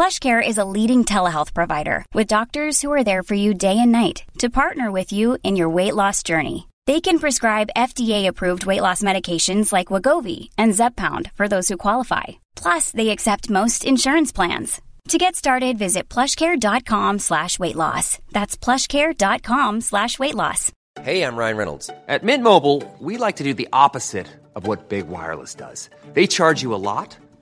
PlushCare is a leading telehealth provider with doctors who are there for you day and night to partner with you in your weight loss journey. They can prescribe FDA-approved weight loss medications like Wagovi and Zepbound for those who qualify. Plus, they accept most insurance plans. To get started, visit plushcare.com slash weight loss. That's plushcare.com slash weight loss. Hey, I'm Ryan Reynolds. At Mint Mobile, we like to do the opposite of what Big Wireless does. They charge you a lot,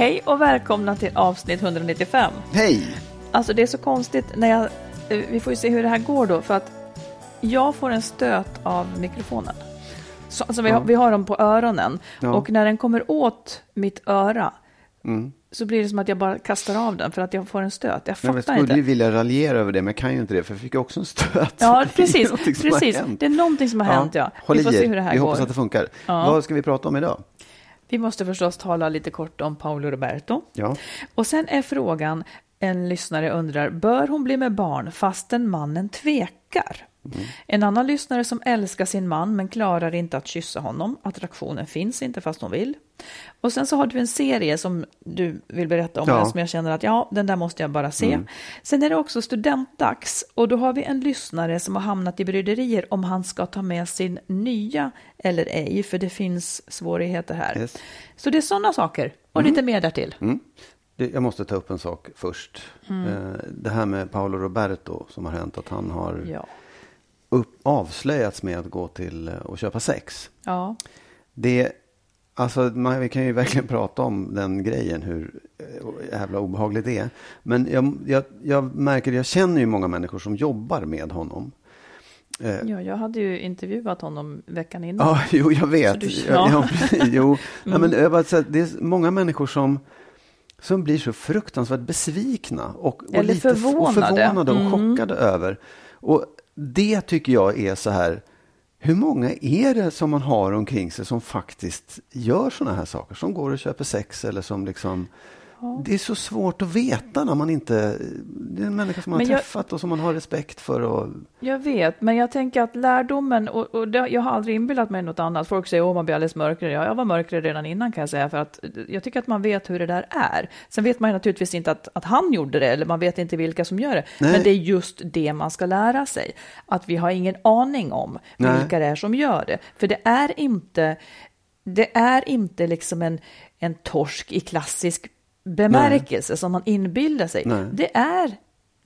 Hej och välkomna till avsnitt 195. Hej! Alltså det är så konstigt när jag, eh, vi får ju se hur det här går då för att jag får en stöt av mikrofonen. Så, alltså vi, har, Ja. vi har dem på öronen Ja. och när den kommer åt mitt öra Mm. så blir det som att jag bara kastar av den för att jag får en stöt. Jag fattar jag skulle inte. vilja raljera över det, men jag kan ju inte det, för jag fick ju också en stöt. Ja, Det är precis. precis. Det är någonting som har hänt, ja. Håll Vi får se hur det här Vi går. hoppas att det funkar. Ja. Vad ska vi prata om idag? Vi måste förstås tala lite kort om Paolo Roberto. Ja. Och sen är frågan, en lyssnare undrar, bör hon bli med barn fastän mannen tvekar? En annan lyssnare som älskar sin man men klarar inte att kyssa honom. Attraktionen finns inte fast hon vill. Och sen så har du en serie som du vill berätta om, Ja. som jag känner att ja, den där måste jag bara se. Sen är det också studentdags och då har vi en lyssnare som har hamnat i bryderier om han ska ta med sin nya eller ej, för det finns svårigheter här. Yes. Så det är sådana saker och lite mer därtill. Mm. Jag måste ta upp en sak först. Mm. Eh, Det här med Paolo Roberto som har hänt, att han har Ja. Upp, avslöjats med att gå till eh, och köpa sex. Ja. Det, alltså, man, vi kan ju verkligen prata om den grejen, hur eh, jävla obehagligt det är. Men jag, jag, jag märker, jag känner ju många människor som jobbar med honom. Eh, ja, jag hade ju intervjuat honom veckan innan. Ja, jo, jag vet. Du- ja. ja. Jo, Nej, men jag bara, säga, det är många människor som, som blir så fruktansvärt besvikna och, och Eller lite f- och förvånade. förvånade och Mm. chockade över. Och det tycker jag är så här, hur många är det som man har omkring sig som faktiskt gör sådana här saker? Som går och köper sex eller som liksom det är så svårt att veta när man inte... Det är en människa som man Men har jag- träffat och som man har respekt för. Och, Jag vet, men jag tänker att lärdomen, och, och det, jag har aldrig inbillat mig något annat. Folk säger att man blir alldeles mörkrädd. Ja, jag var mörkrädd redan innan kan jag säga, för att jag tycker att man vet hur det där är. Sen vet man naturligtvis inte att, att han gjorde det, eller man vet inte vilka som gör det. Nej. Men det är just det man ska lära sig. Att vi har ingen aning om Nej. vilka det är som gör det. För det är inte, det är inte liksom en, en torsk i klassisk bemärkelse som man inbillar sig. Nej. Det är,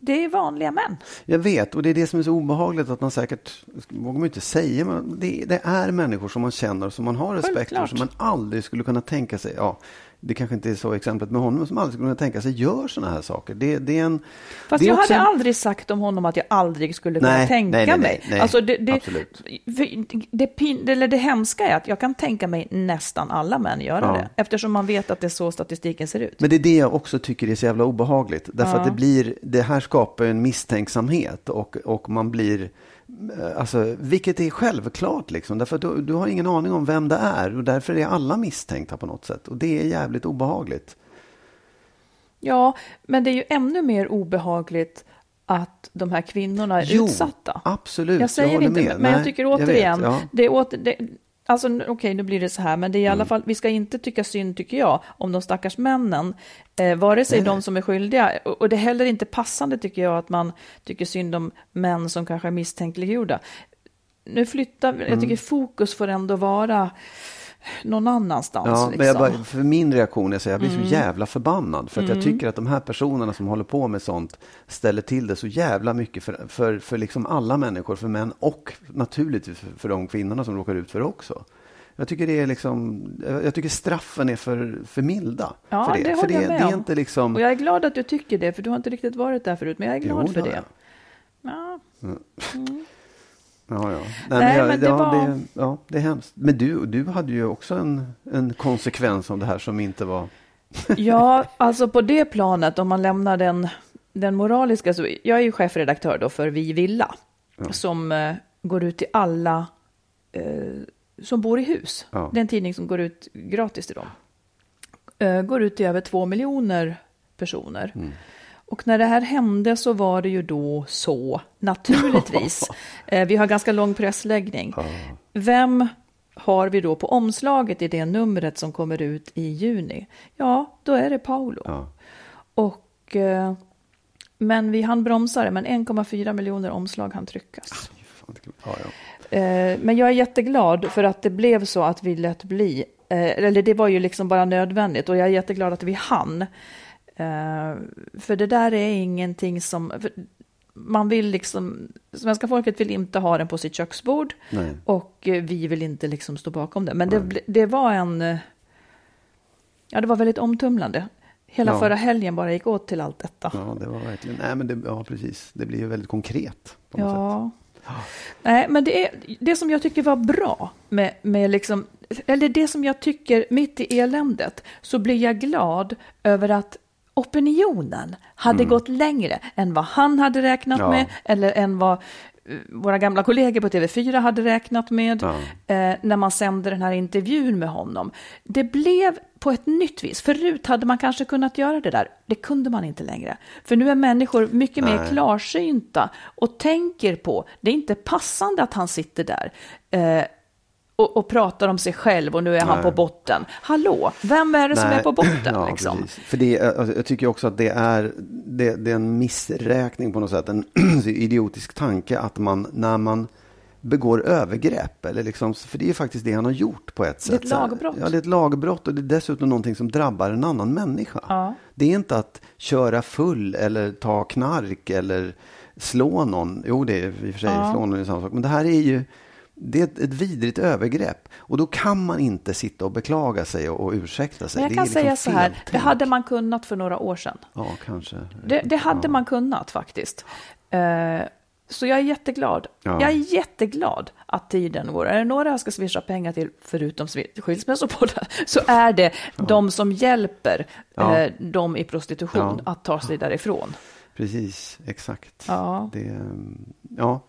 det är vanliga män. Jag vet, och det är det som är så obehagligt att man säkert, vågar man inte säga, men det, det är människor som man känner som man har respekt för, som man aldrig skulle kunna tänka sig, ja, det kanske inte är så exemplet med honom, som aldrig skulle kunna tänka sig gör sådana här saker. Det, det är en... Fast det är jag hade en- aldrig sagt om honom att jag aldrig skulle kunna Nej, tänka nej, nej, mig. nej. Alltså det, det, Absolut. det, pin, eller det hemska är att jag kan tänka mig nästan alla män göra Ja. det. Eftersom man vet att det är så statistiken ser ut. Men det är det jag också tycker är så jävla obehagligt. Därför att det blir, det här skapar en misstänksamhet och, och man blir, alltså, vilket är självklart liksom. Därför att du, du har ingen aning om vem det är och därför är alla misstänkta på något sätt. Och det är jävligt obehagligt. Ja, men det är ju ännu mer obehagligt att de här kvinnorna är Jo, utsatta. absolut, Jag säger jag inte, med. men, men jag Nej, tycker jag vet, återigen, ja. det åter, det, alltså okej, nu blir det så här, men det är i alla Mm. fall, vi ska inte tycka synd, tycker jag, om de stackars männen, eh, vare sig nej. de som är skyldiga, och, och det är heller inte passande, tycker jag, att man tycker synd om män som kanske är misstänkliggjorda. Nu flyttar, Mm. jag tycker fokus får ändå vara någon annanstans. Ja, liksom. men jag bara, för min reaktion är att jag blir Mm. så jävla förbannad. För att jag tycker att de här personerna som håller på med sånt ställer till det så jävla mycket för, för, för liksom alla människor, för män och naturligtvis för, för de kvinnorna som råkar ut för det också. Jag tycker det är liksom, jag tycker straffen är för, för milda. Ja, för det. det för håller jag det, med det är inte liksom... Och jag är glad att du tycker det, för du har inte riktigt varit där förut, men jag är glad Jo, för det det. har Ja. Ja, ja. Nej, Nej, jag, men det ja, var- det, ja, det är hemskt. Men du, du hade ju också en, en konsekvens av det här som inte var... Ja, alltså på det planet, om man lämnar den, den moraliska, så jag är ju chefredaktör då för Vi Villa, som eh, går ut till alla eh, som bor i hus. Ja. Det är en tidning som går ut gratis till dem. Eh, går ut till över två miljoner personer. Mm. Och när det här hände så var det ju då så, naturligtvis. eh, vi har ganska lång pressläggning. Vem har vi då på omslaget i det numret som kommer ut i juni? Ja, då är det Paolo. Ja. Och, eh, men vi hann bromsa det, men 1,4 miljoner omslag hann tryckas. Det- Ja, ja. Eh, men jag är jätteglad för att det blev så att vi lät bli. Eller det var ju liksom bara nödvändigt och jag är jätteglad att vi hann. Eh, för det där är ingenting som... Man vill liksom... Svenska folket vill inte ha den på sitt köksbord. Nej. Och eh, vi vill inte liksom stå bakom det. Men det, det var en... eh, Ja, det var väldigt omtumlande. Hela Ja. förra helgen bara gick åt till allt detta. Ja, det var verkligen... Nej, men det, ja, precis. Det blir ju väldigt konkret på något sätt. Ja. Nej, men det, är, det som jag tycker var bra med, med liksom, eller det som jag tycker mitt i eländet, så blir jag glad över att opinionen hade gått längre än vad han hade räknat Mm. Ja. med, eller än vad eh, våra gamla kollegor på TV4 hade räknat med Ja. eh, när man sände den här intervjun med honom. Det blev på ett nytt vis. Förut hade man kanske kunnat göra det där. Det kunde man inte längre. För nu är människor mycket mer Nej. klarsynta och tänker på, det är inte passande att han sitter där eh, och, och pratar om sig själv och nu är han Nej. på botten. Hallå, vem är det som Nej. är på botten? Ja, liksom? precis. För det, är- alltså, jag tycker också att det är, det, det är en missräkning på något sätt. En idiotisk tanke att man när man begår övergrepp. Eller liksom, för det är ju faktiskt det han har gjort på ett sätt. Det är ett lagbrott. Ja, det är ett lagbrott och det är dessutom någonting som drabbar en annan människa. Ja. Det är inte att köra full eller ta knark eller slå någon. Jo, det är i och för sig Ja. slå någon är samma sak. Men det här är ju det är ett, ett vidrigt övergrepp. Och då kan man inte sitta och beklaga sig och, och ursäkta sig. Men jag det kan liksom säga så här, feltänk. det hade man kunnat för några år sedan. Ja, kanske. Det, det hade ja. man kunnat faktiskt. Eh, så jag är jätteglad. Ja. Jag är jätteglad att tiden går. Är det några jag ska swisha pengar till, förutom skilsmässopoddar, så är det de som hjälper Ja. eh, de i prostitution Ja. att ta sig därifrån. Precis, exakt. Ja. Det, mm, ja.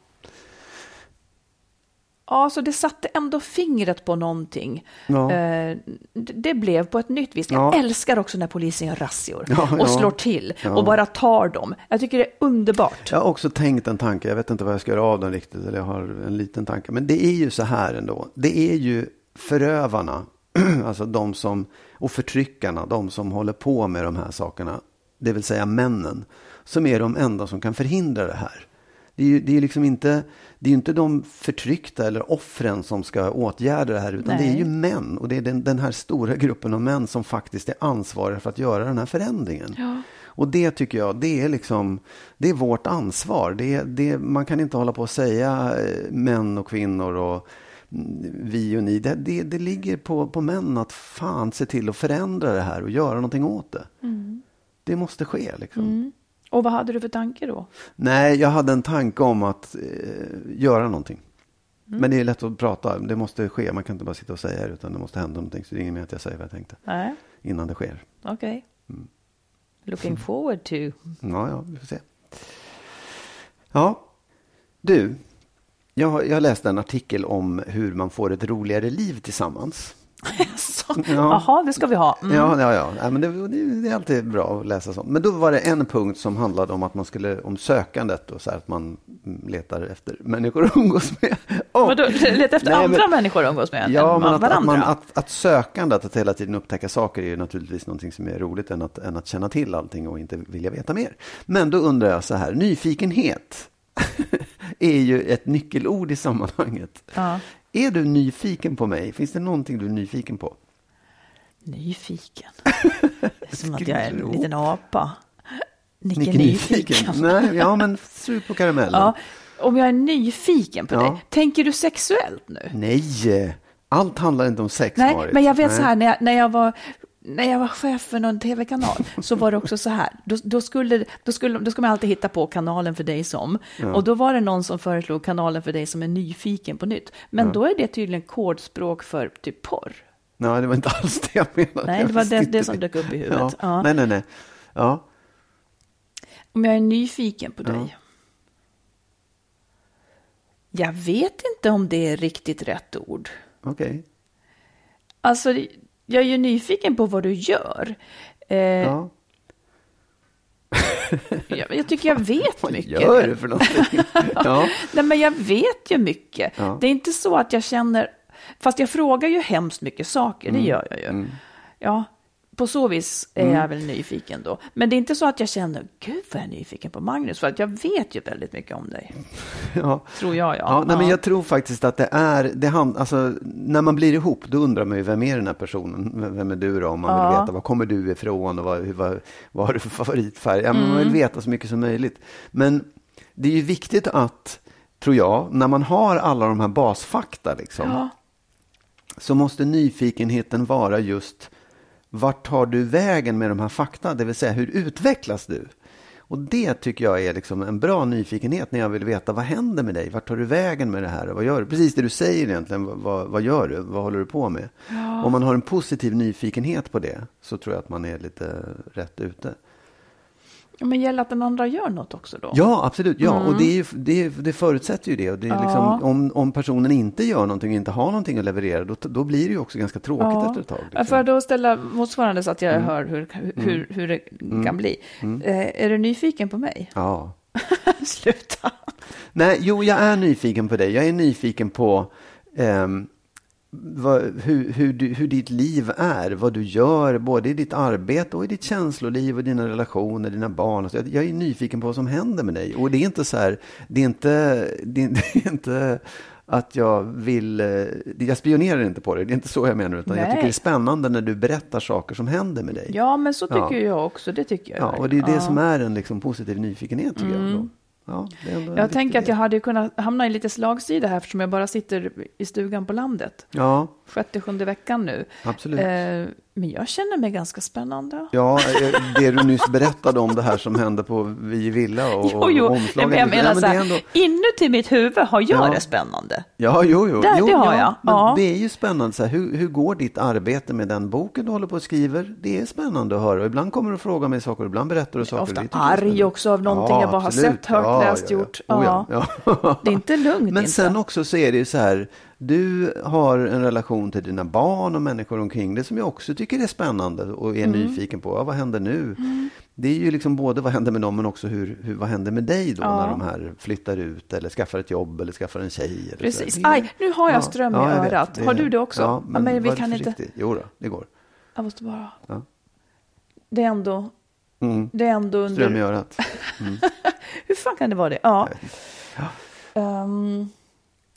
Ja, så det satte ändå fingret på någonting. Ja. Eh, det, blev på ett nytt vis. Jag Ja. älskar också när polisen gör razzior Ja, och slår till och bara tar dem. Jag tycker det är underbart. Jag har också tänkt en tanke, jag vet inte vad jag ska göra av den riktigt, eller jag har en liten tanke. Men det är ju så här ändå, det är ju förövarna, alltså de som, och förtryckarna, de som håller på med de här sakerna, det vill säga männen, som är de enda som kan förhindra det här. Det är ju det är liksom inte, det är inte de förtryckta eller offren som ska åtgärda det här, utan det är Nej. ju män. Och det är den, den här stora gruppen av män som faktiskt är ansvariga för att göra den här förändringen. Ja. Och det tycker jag, det är liksom, det är vårt ansvar. Det, det, man kan inte hålla på och säga eh, män och kvinnor och mm, vi och ni. Det, det, det ligger på, på män att fan se till att förändra det här och göra någonting åt det. Det måste ske liksom. Och vad hade du för tanke då? Nej, jag hade en tanke om att eh, göra någonting. Men det är lätt att prata, det måste ske. Man kan inte bara sitta och säga det, utan det måste hända någonting. Så det är inget mer att jag säger vad jag tänkte Nej, innan det sker. okej. Mm. Looking forward to. Ja, ja, vi får se. Ja, du. Jag, jag läste en artikel om hur man får ett roligare liv tillsammans. Så, Jaha, det ska vi ha. Mm. Ja, ja, ja. ja men det, det, det, är alltid bra att läsa sånt. Men då var det en punkt som handlade om att man skulle, om sökandet och så här, att man letar efter människor att umgås med. Oh. Vadå, letar efter Nej, andra men, människor att umgås med? Ja, men att, att, man, att, att sökandet, att hela tiden upptäcka saker är ju naturligtvis någonting som är roligt än att, än att känna till allting och inte vilja veta mer. Men då undrar jag så här, nyfikenhet är ju ett nyckelord i sammanhanget. Ja. Är du nyfiken på mig? Finns det någonting du är nyfiken på? Nyfiken? Det är som att jag är en liten apa. Nicke, Nicke nyfiken. nyfiken. Nej, ja, men sug på karamellen. Ja, om jag är nyfiken på ja. dig, tänker du sexuellt nu? Nej, allt handlar inte om sex, Nej, Marit. men jag vet Nej. så här, när jag, när jag var när jag var chef för någon tv-kanal så var det också så här. Då, då, skulle, då, skulle, då ska man alltid hitta på kanalen för dig som. Ja. Och då var det någon som föreslog kanalen för dig som är nyfiken på nytt. Men ja. då är det tydligen kodspråk för typ porr. Nej, det var inte alls det jag menade. Nej, det var det, det som dök upp i huvudet. Ja. Nej, nej, nej. Ja. Om jag är nyfiken på dig. Jag vet inte om det är riktigt rätt ord. Okej. Okay. Alltså, jag är ju nyfiken på vad du gör. Eh, ja. jag, jag, tycker jag vet vad mycket. Vad gör du för någonting? ja. Nej, men jag vet ju mycket. Ja. Det är inte så att jag känner, fast jag frågar ju hemskt mycket saker, mm. det gör jag ju. Mm. Ja, på så vis är mm. jag väl nyfiken då. Men det är inte så att jag känner, gud vad jag är nyfiken på Magnus, för att jag vet ju väldigt mycket om dig. Ja. Tror jag, ja. ja, nej, Men jag tror faktiskt att det är, det hand, alltså, när man blir ihop, då undrar man ju, vem är den här personen? Vem är du då? Om man ja. vill veta, var kommer du ifrån och vad, vad, vad har du för favoritfärg? Ja, mm. Man vill mm. veta så mycket som möjligt. Men det är ju viktigt att, tror jag, när man har alla de här basfakta, liksom, ja. så måste nyfikenheten vara just vart tar du vägen med de här fakta? Det vill säga, hur utvecklas du? Och det tycker jag är liksom en bra nyfikenhet när jag vill veta vad händer med dig? Vart tar du vägen med det här? Vad gör du? Precis det du säger egentligen. Vad, vad gör du? Vad håller du på med? Ja. Om man har en positiv nyfikenhet på det så tror jag att man är lite rätt ute. Men gäller att den andra gör något också då? Ja, absolut. Ja, mm. och det, är, det, det förutsätter ju det. Och det är ja. liksom, om, om personen inte gör någonting inte har någonting att leverera, då, då blir det ju också ganska tråkigt ja. efter ett tag. Liksom. Får jag då ställa motsvarande så att jag mm. hör hur, hur, mm. hur det mm. kan bli? Mm. Eh, är du nyfiken på mig? Ja. Sluta. Nej, jo, jag är nyfiken på dig. Jag är nyfiken på um, vad, hur, hur, du, hur ditt liv är, vad du gör, både i ditt arbete och i ditt känsloliv och dina relationer, dina barn. Jag, jag är nyfiken på vad som händer med dig. Och det är inte så här, det är inte, det är, det är inte att jag vill, eh, jag spionerar inte på dig, det är inte så jag menar, utan Nej. jag tycker det är spännande när du berättar saker som händer med dig. Ja, men så tycker ja. jag också, det tycker jag. Ja, och det är det ja. som är en liksom positiv nyfikenhet tycker mm. jag. Då. Ja, jag tänker att jag hade kunnat hamna i lite slagsida här eftersom jag bara sitter i stugan på landet. Ja. Sjätte, sjunde veckan nu. Absolut. Eh, men jag känner mig ganska spännande. Ja, eh, det du nyss berättade om det här som hände på Vi Villa och, jo, jo. omslaget. Men jag menar ja, så här, ändå... inuti mitt huvud har jag ja. det spännande. Ja, jo, jo. Det, jo, det har ja, jag. Men ja. Det är ju spännande. Så här, hur, hur går ditt arbete med den boken du håller på och skriver? Det är spännande att höra. Och ibland kommer du och frågar mig saker, ibland berättar du saker. Ofta arg också av någonting jag bara har sett, hört, läst, gjort. Oh, ja. Det är inte lugnt. Men inte. sen också så är det ju så här, du har en relation till dina barn och människor omkring dig som jag också tycker är spännande och är mm. nyfiken på. Ja, vad händer nu? Mm. Det är ju liksom både vad händer med dem men också hur, hur, vad händer med dig då ja. när de här flyttar ut eller skaffar ett jobb eller skaffar en tjej. Eller Precis. Aj, nu har jag ström ja, i örat. Det, har du det också? Ja, men, men vi kan inte. Jo då, det går. Jag måste bara. Ja. Det är ändå. Mm. Det är ändå under. Ström i örat. Mm. hur fan kan det vara det? Ja. Um,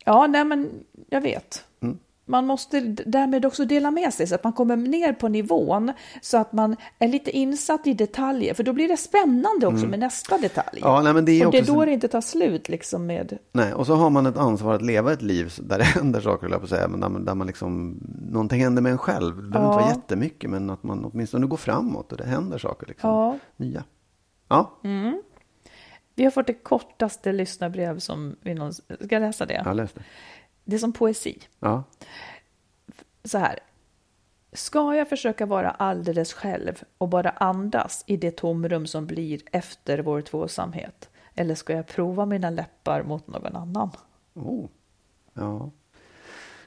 ja, nej men jag vet. Mm. Man måste därmed också dela med sig så att man kommer ner på nivån så att man är lite insatt i detaljer. För då blir det spännande också mm. med nästa detalj. Ja, nej, men det är och det är då så... det inte tar slut liksom med... Nej, och så har man ett ansvar att leva ett liv där det händer saker, jag på säga, men där, där man liksom, någonting händer med en själv. Det behöver ja. inte vara jättemycket, men att man åtminstone går framåt och det händer saker liksom, ja. nya. Ja. Mm. Vi har fått det kortaste lyssnarbrev som vi någonsin... Ska jag läsa det? Ja, läs det. Det är som poesi. Ja. Så här. Ska jag försöka vara alldeles själv och bara andas i det tomrum som blir efter vår tvåsamhet? Eller ska jag prova mina läppar mot någon annan? Oh. Ja,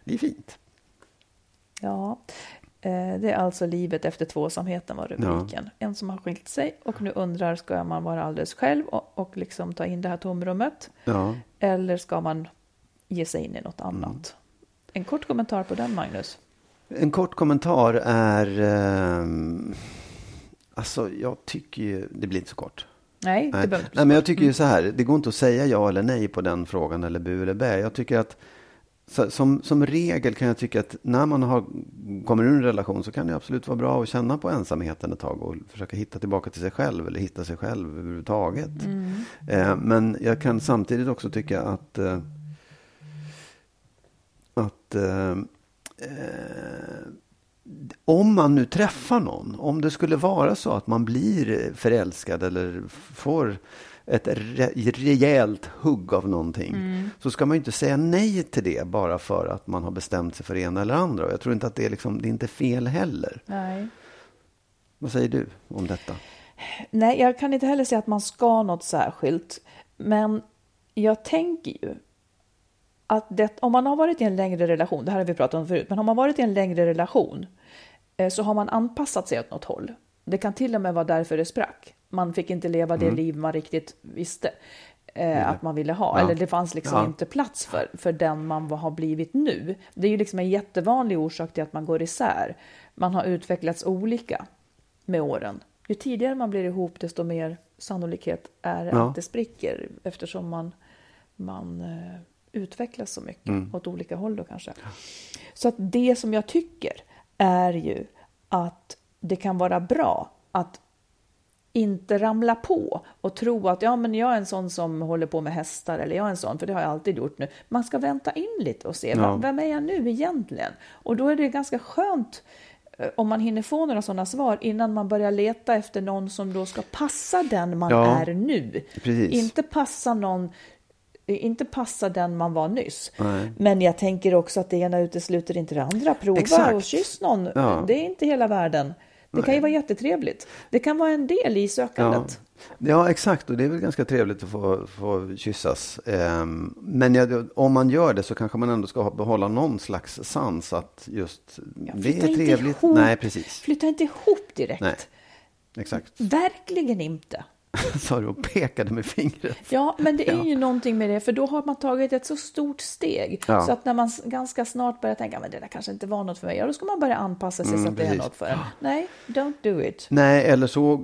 det är fint. Ja. Eh, Det är alltså livet efter tvåsamheten var rubriken. En som har skilt sig och nu undrar, ska man vara alldeles själv och, och liksom ta in det här tomrummet? Ja. Eller ska man ge sig in i något annat? En kort kommentar på den, Magnus. En kort kommentar är... ehm, alltså, jag tycker ju... Det blir inte så kort. Nej, det Nej. behöver inte Nej, men jag tycker ju så här. Det går inte att säga ja eller nej på den frågan eller bu eller bä. Jag tycker att så, som, som regel kan jag tycka att när man har, kommer ur en relation så kan det absolut vara bra att känna på ensamheten ett tag och försöka hitta tillbaka till sig själv eller hitta sig själv överhuvudtaget. Eh, men jag kan samtidigt också tycka att eh, att eh, eh, om man nu träffar någon, om det skulle vara så att man blir förälskad eller får ett re- rejält hugg av någonting, så ska man ju inte säga nej till det bara för att man har bestämt sig för det ena eller andra. Och jag tror inte att det är, liksom, det är inte fel heller. Nej. Vad säger du om detta? Nej, jag kan inte heller säga att man ska något särskilt. Men jag tänker ju att det, om man har varit i en längre relation, det här har vi pratat om förut, men har man varit i en längre relation eh, så har man anpassat sig åt något håll. Det kan till och med vara därför det sprack. Man fick inte leva det liv man riktigt visste eh, att man ville ha. Ja. Eller det fanns liksom Ja. inte plats för, för den man har blivit nu. Det är ju liksom en jättevanlig orsak till att man går isär. Man har utvecklats olika med åren. Ju tidigare man blir ihop, desto mer sannolikhet är det Ja. att det spricker eftersom man, man eh, utvecklas så mycket åt olika håll då kanske. Så att det som jag tycker är ju att det kan vara bra att inte ramla på och tro att ja, men jag är en sån som håller på med hästar eller jag är en sån, för det har jag alltid gjort nu. Man ska vänta in lite och se, Ja. vem är jag nu egentligen? Och då är det ganska skönt eh, om man hinner få några sådana svar innan man börjar leta efter någon som då ska passa den man Ja, är nu. precis. Inte passa någon inte passa den man var nyss. Nej. Men jag tänker också att det ena utesluter inte det andra. Prova Exakt. och kyss någon. Ja. Det är inte hela världen. Det kan ju vara jättetrevligt. Det kan vara en del i Ja. sökandet. ja, exakt. Och det är väl ganska trevligt att få, få kyssas. Ehm, men jag, om man gör det så kanske man ändå ska behålla någon slags sans att just Ja, det är trevligt. ihop. Nej, precis. Flytta inte ihop direkt. Nej. Exakt. Verkligen inte. Sa du och pekade med fingret. Ja, men det är Ja. ju någonting med det, för då har man tagit ett så stort steg. Ja. Så att när man ganska snart börjar tänka, men det där kanske inte var något för mig, ja då ska man börja anpassa sig så Mm, att det är precis. något för en. Nej, don't do it. Nej, eller så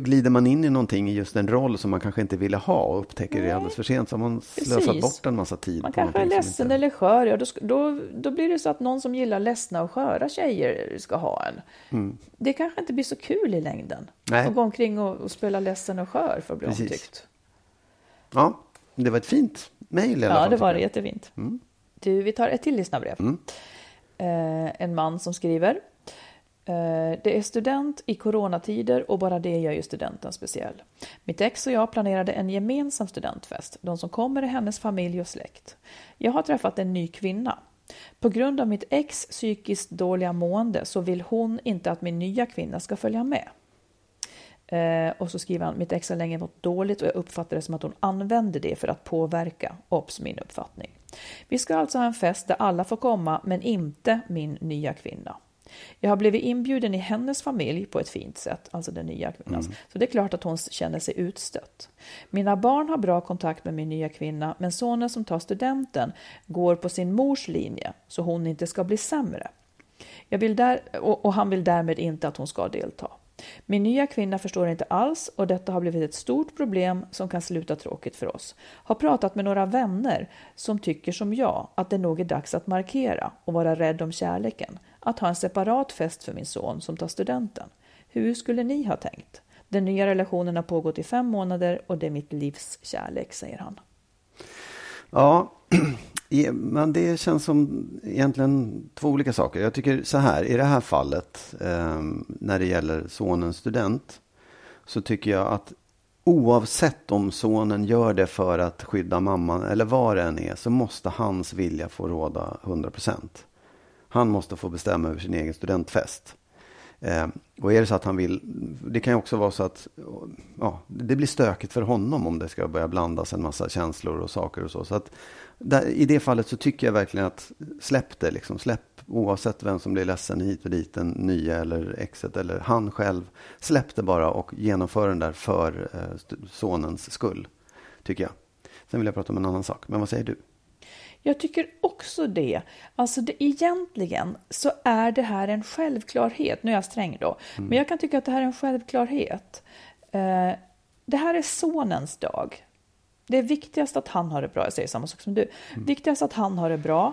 glider man in i någonting i just en roll som man kanske inte ville ha och upptäcker det Nej. alldeles för sent. Så har man slösat Precis. bort en massa tid. Man kanske är ledsen inte- eller skör, ja, då, då, då blir det så att någon som gillar ledsna och sköra tjejer ska ha en. Det kanske inte blir så kul i längden. Mm. Nej. Att gå omkring och, och spela ledsen och skör för att bli Precis. omtyckt. Ja, det var ett fint mejl i alla Ja, fall. det var det. Jättefint. Du, vi tar ett till lyssnarbrev. Mm. Eh, en man som skriver. Eh, det är student i coronatider och bara det gör ju studenten speciell. Mitt ex och jag planerade en gemensam studentfest. De som kommer är hennes familj och släkt. Jag har träffat en ny kvinna. På grund av mitt ex psykiskt dåliga mående så vill hon inte att min nya kvinna ska följa med. Eh, och så skriver han, mitt ex har länge mått dåligt och jag uppfattar det som att hon använder det för att påverka. Ops, min uppfattning. Vi ska alltså ha en fest där alla får komma, men inte min nya kvinna. Jag har blivit inbjuden i hennes familj på ett fint sätt, alltså den nya kvinnans. Så det är klart att hon känner sig utstött. Mina barn har bra kontakt med min nya kvinna, men sonen som tar studenten går på sin mors linje, så hon inte ska bli sämre. Jag vill där, och, och han vill därmed inte att hon ska delta. Min nya kvinna förstår inte alls och detta har blivit ett stort problem som kan sluta tråkigt för oss. Har pratat med några vänner som tycker som jag att det nog är dags att markera och vara rädd om kärleken. Att ha en separat fest för min son som tar studenten. Hur skulle ni ha tänkt? Den nya relationen har pågått i fem månader och det är mitt livs kärlek, säger han. Ja, men det känns som egentligen två olika saker. Jag tycker så här, i det här fallet, eh, när det gäller sonens student, så tycker jag att oavsett om sonen gör det för att skydda mamman eller vad det än är, så måste hans vilja få råda 100%. Han måste få bestämma över sin egen studentfest. Eh, och är det så att han vill, det kan ju också vara så att ja, det blir stökigt för honom om det ska börja blandas en massa känslor och saker och så. Så att där, i det fallet så tycker jag verkligen att släpp det, liksom, släpp oavsett vem som blir ledsen hit och dit, den nya eller exet eller han själv, släpp det bara och genomför den där för eh, sonens skull, tycker jag. Sen vill jag prata om en annan sak, men vad säger du? Jag tycker också det. Alltså det, egentligen så är det här en självklarhet. Nu är jag sträng då, mm. men jag kan tycka att det här är en självklarhet. Eh, det här är sonens dag. Det är viktigast att han har det bra. Jag säger samma sak som du. Mm. Viktigast att han har det bra.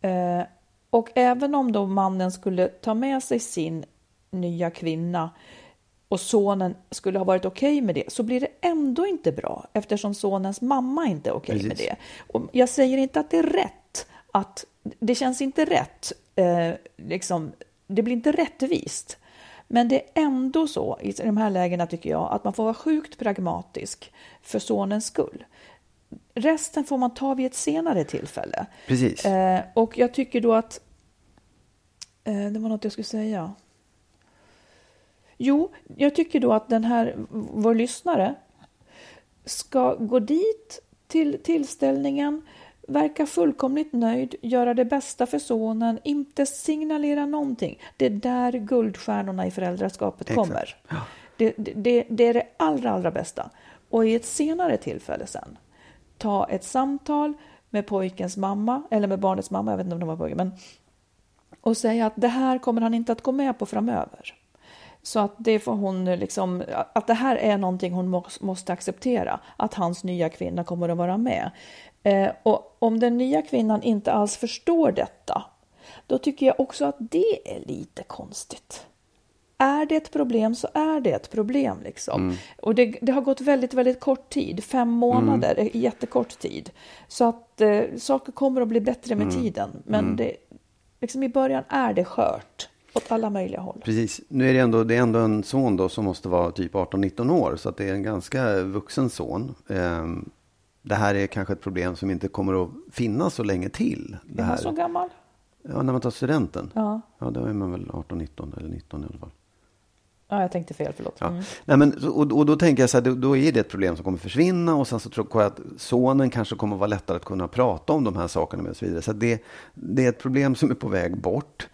Eh, och även om då mannen skulle ta med sig sin nya kvinna och sonen skulle ha varit okej okay med det så blir det ändå inte bra eftersom sonens mamma inte är okej okay med det. Och jag säger inte att det är rätt, att det känns inte rätt, eh, liksom, det blir inte rättvist. Men det är ändå så i de här lägena tycker jag att man får vara sjukt pragmatisk för sonens skull. Resten får man ta vid ett senare tillfälle. Precis. Eh, och jag tycker då att, eh, det var något jag skulle säga. Jo, jag tycker då att den här, vår lyssnare, ska gå dit till tillställningen, verka fullkomligt nöjd, göra det bästa för sonen, inte signalera någonting. Det är där guldstjärnorna i föräldraskapet Exakt. kommer. Det, det, det, är det allra, allra bästa. Och i ett senare tillfälle sen, ta ett samtal med pojkens mamma, eller med barnets mamma, jag vet inte om det var pojken, men och säga att det här kommer han inte att gå med på framöver. Så att det får hon liksom, att det här är någonting hon måste acceptera, att hans nya kvinna kommer att vara med. Eh, och om den nya kvinnan inte alls förstår detta, då tycker jag också att det är lite konstigt. Är det ett problem så är det ett problem. Liksom. Mm. Och det, det, har gått väldigt, väldigt kort tid. Fem månader mm. är jättekort tid. Så att eh, saker kommer att bli bättre med mm. tiden. Men mm. det, liksom i början är det skört. Åt alla möjliga håll. Precis. Nu är det ändå, det är ändå en son då som måste vara typ 18-19 år. Så att det är en ganska vuxen son. Um, det här är kanske ett problem som inte kommer att finnas så länge till. Det är han så gammal? Ja, när man tar studenten. Ja. Ja, då är man väl 18-19 eller 19 i alla fall. Ja, jag tänkte fel, förlåt. Mm. Ja. Nej, men, och, och då tänker jag så här, då, då, är det ett problem som kommer försvinna och sen så tror jag att sonen kanske kommer vara lättare att kunna prata om de här sakerna med och så vidare. Så det, det är ett problem som är på väg bort.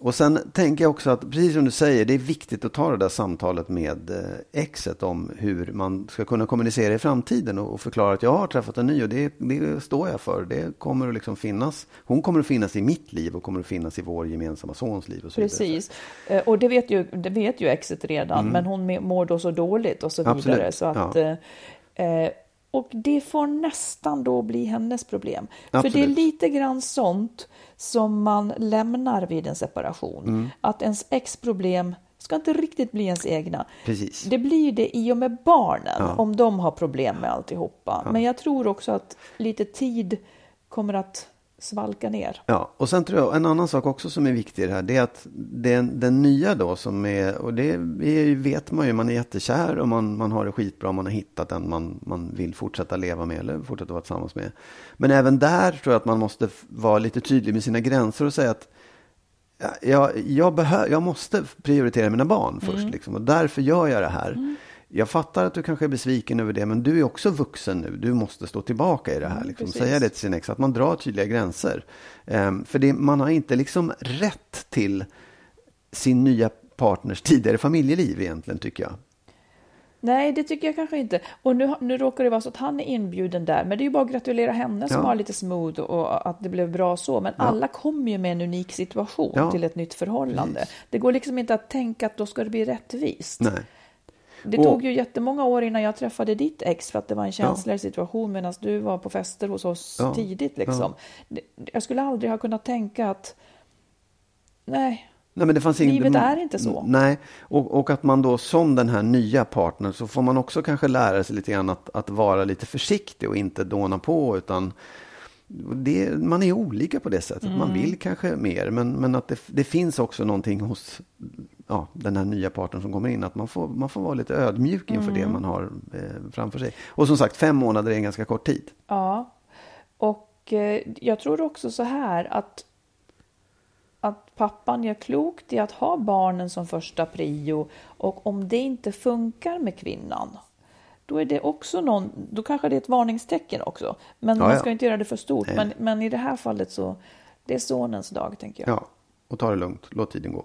Och sen tänker jag också att, precis som du säger, det är viktigt att ta det där samtalet med eh, exet om hur man ska kunna kommunicera i framtiden och förklara att jag har träffat en ny och det, det står jag för. Det kommer att liksom finnas. Hon kommer att finnas i mitt liv och kommer att finnas i vår gemensamma sons liv. Och så precis, vidare. Eh, och det vet ju, det vet ju exet redan, mm. men hon mår då så dåligt och så vidare. Absolut. Så att, ja. eh, och det får nästan då bli hennes problem. Absolut. För det är lite grann sånt som man lämnar vid en separation. Mm. Att ens ex-problem ska inte riktigt bli ens egna. Precis. Det blir det i och med barnen, ja. om de har problem med alltihopa. Ja. Men jag tror också att lite tid kommer att svalka ner. Ja, och sen tror jag en annan sak också som är viktig i det här, det är att den, den nya då som är, och det är, vet man ju, man är jättekär och man, man har det skitbra, man har hittat den man, man vill fortsätta leva med eller fortsätta vara tillsammans med. Men även där tror jag att man måste vara lite tydlig med sina gränser och säga att jag, jag, behö, jag måste prioritera mina barn först, mm. liksom, och därför gör jag det här. Mm jag fattar att du kanske är besviken över det, men du är också vuxen nu. Du måste stå tillbaka i det här. Mm, liksom. Säga det till sin ex, att man drar tydliga gränser. Um, för det, man har inte liksom rätt till sin nya partners tidigare familjeliv egentligen, tycker jag. Nej, det tycker jag kanske inte. Och nu, nu råkar det vara så att han är inbjuden där, men det är ju bara att gratulera henne som ja. har lite smooth och att det blev bra så. Men ja. alla kommer ju med en unik situation ja. till ett nytt förhållande. Precis. Det går liksom inte att tänka att då ska det bli rättvist. Nej. Det och, tog ju jättemånga år innan jag träffade ditt ex för att det var en känsligare ja. situation medan du var på fester hos oss ja. tidigt. Liksom. Ja. Jag skulle aldrig ha kunnat tänka att nej, Nej, men det fanns ingen, Livet är inte så. Nej, och, och att man då som den här nya partnern så får man också kanske lära sig lite grann att, att vara lite försiktig och inte dåna på utan det, man är olika på det sättet. Mm. Man vill kanske mer, men, men att det, det finns också någonting hos ja, den här nya partnern som kommer in, att man får, man får vara lite ödmjuk inför mm. det man har eh, framför sig. Och som sagt, fem månader är en ganska kort tid. Ja, och eh, jag tror också så här att att pappan gör klokt i att ha barnen som första prio och om det inte funkar med kvinnan då är det också någon, då kanske det är ett varningstecken också. Men ja, man ska ja. inte göra det för stort. Men, men i det här fallet så, det är sonens dag tänker jag. Ja, och ta det lugnt. Låt tiden gå.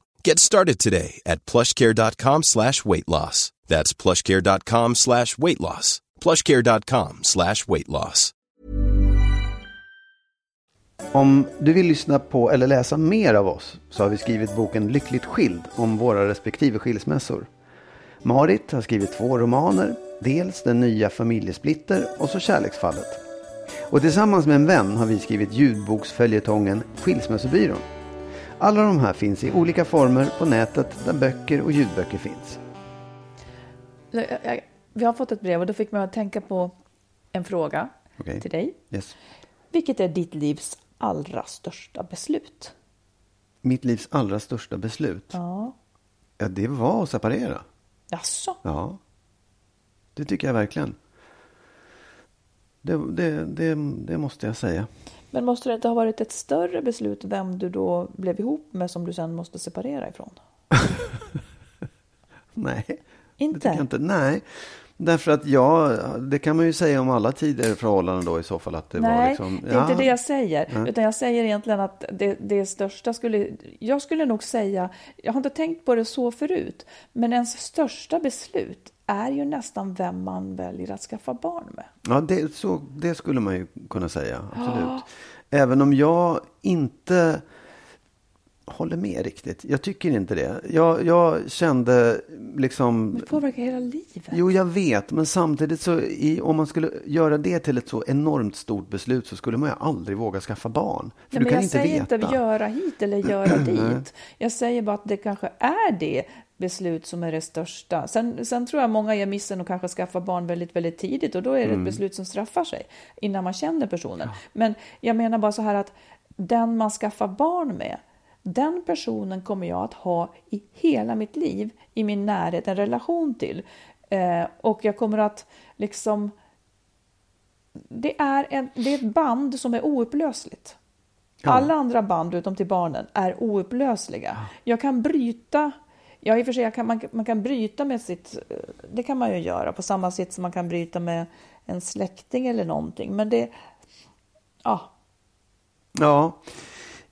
Get started today at plushcare.com slash weight loss. That's plushcare.com slash weight loss. plushcare.com slash weight loss. Om du vill lyssna på eller läsa mer av oss så har vi skrivit boken Lyckligt skild om våra respektive skilsmässor. Marit har skrivit två romaner, dels Den nya familjesplitter och så Kärleksfallet. Och tillsammans med en vän har vi skrivit ljudboksföljetongen Skilsmässobyrån. Alla de här finns i olika former på nätet där böcker och ljudböcker finns. Vi har fått ett brev och då fick man att tänka på en fråga Okej. till dig. Yes. Vilket är ditt livs allra största beslut? Mitt livs allra största beslut, Ja. ja, det var att separera. Jaså? Ja, det tycker jag verkligen. Det, det, det, det måste jag säga. Men måste det inte ha varit ett större beslut vem du då blev ihop med som du sen måste separera ifrån? Nej, Inte? det jag inte. Nej, därför att ja, det kan man ju säga om alla tidigare förhållanden då i så fall att det var Nej, liksom. det är inte det jag säger. Nej. Utan jag säger egentligen att det, det största skulle... Jag skulle nog säga, jag har inte tänkt på det så förut, men ens största beslut är ju nästan vem man väljer att skaffa barn med. Ja, det, så, det skulle man ju kunna säga, absolut. Även om jag inte håller med riktigt. Jag tycker inte det. Jag, jag kände liksom... Det påverkar hela livet. Jo, jag vet, men samtidigt så i, om man skulle göra det till ett så enormt stort beslut så skulle man ju aldrig våga skaffa barn. För Nej, du men kan jag inte säger veta. inte göra hit eller göra dit. Jag säger bara att det kanske är det beslut som är det största. Sen, sen tror jag många gör missen och kanske skaffar barn väldigt, väldigt tidigt och då är det Mm. ett beslut som straffar sig innan man känner personen. Men jag menar bara så här att den man skaffar barn med, den personen kommer jag att ha i hela mitt liv, i min närhet, en relation till. Eh, och jag kommer att liksom det är, en, det är ett band som är oupplösligt. Alla andra band utom till barnen är oupplösliga. Jag kan bryta, ja i och för sig kan, man, man kan bryta med sitt, eh, det kan man ju göra på samma sätt som man kan bryta med en släkting eller någonting. Men det, ja. Ja,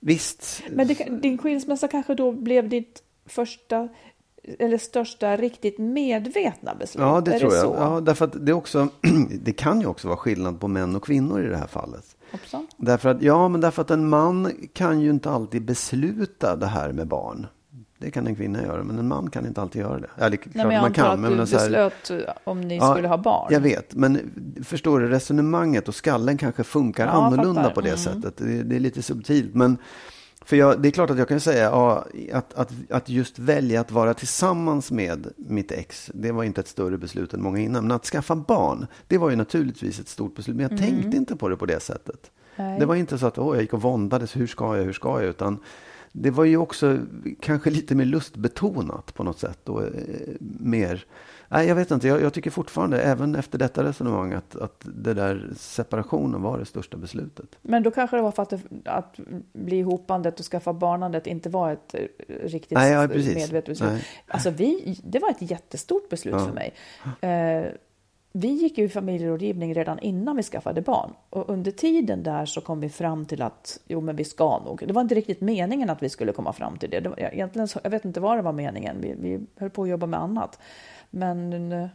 visst. Men det, din skilsmässa kanske då blev ditt första eller största riktigt medvetna beslut? Ja, det är tror jag. så? Ja, därför att det, också, det kan ju också vara skillnad på män och kvinnor i det här fallet. Hoppsan. Därför att, ja, men därför att en man kan ju inte alltid besluta det här med barn. Det kan en kvinna göra, men en man kan inte alltid göra det. Eller, klart Nej, men jag man kan, men du så här- beslöt eh, om ni Ja, skulle ha barn. Jag vet, men förstår du resonemanget och skallen kanske funkar Ja, annorlunda fattar. på det Mm. sättet. Det, det är lite subtilt. Men för jag, det är klart att jag kan säga ja, att, att, att just välja att vara tillsammans med mitt ex, det var inte ett större beslut än många innan. Men att skaffa barn, det var ju naturligtvis ett stort beslut. Men jag tänkte inte på det på det sättet. Mm. Nej. Det var inte så att åh, jag gick och våndades, hur ska jag, hur ska jag? Utan det var ju också kanske lite mer lustbetonat på något sätt. Och, eh, mer, nej, jag vet inte, jag, jag, tycker fortfarande, även efter detta resonemang, att, att det där separationen var det största beslutet. Men då kanske det var för att, det, att bli ihopandet och skaffa barnandet inte var ett eh, riktigt nej, ja, medvetet beslut. Alltså vi, det var ett jättestort beslut ja. för mig. Eh, vi gick ju i familjerådgivning redan innan vi skaffade barn och under tiden där så kom vi fram till att jo, men vi ska nog. Det var inte riktigt meningen att vi skulle komma fram till det. det var, egentligen, jag vet inte vad det var meningen. Vi, vi höll på att jobba med annat. Men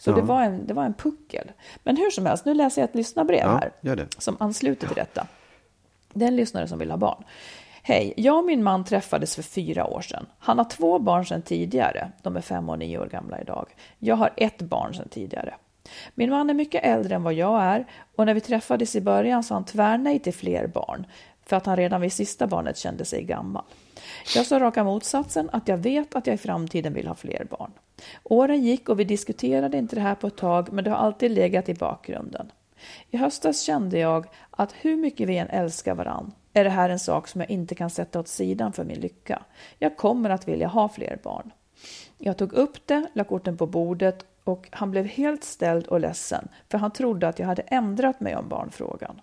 så ja. det, var en, det var en puckel. Men hur som helst, nu läser jag ett lyssnarbrev ja, här som ansluter till detta. Det är en lyssnare som vill ha barn. Hej, jag och min man träffades för fyra år sedan. Han har två barn sedan tidigare. De är fem och nio år gamla idag. Jag har ett barn sedan tidigare. Min man är mycket äldre än vad jag är och när vi träffades i början sa han tvärnej till fler barn för att han redan vid sista barnet kände sig gammal. Jag sa raka motsatsen, att jag vet att jag i framtiden vill ha fler barn. Åren gick och vi diskuterade inte det här på ett tag, men det har alltid legat i bakgrunden. I höstas kände jag att hur mycket vi än älskar varann är det här en sak som jag inte kan sätta åt sidan för min lycka. Jag kommer att vilja ha fler barn. Jag tog upp det, la korten på bordet och han blev helt ställd och ledsen för han trodde att jag hade ändrat mig om barnfrågan.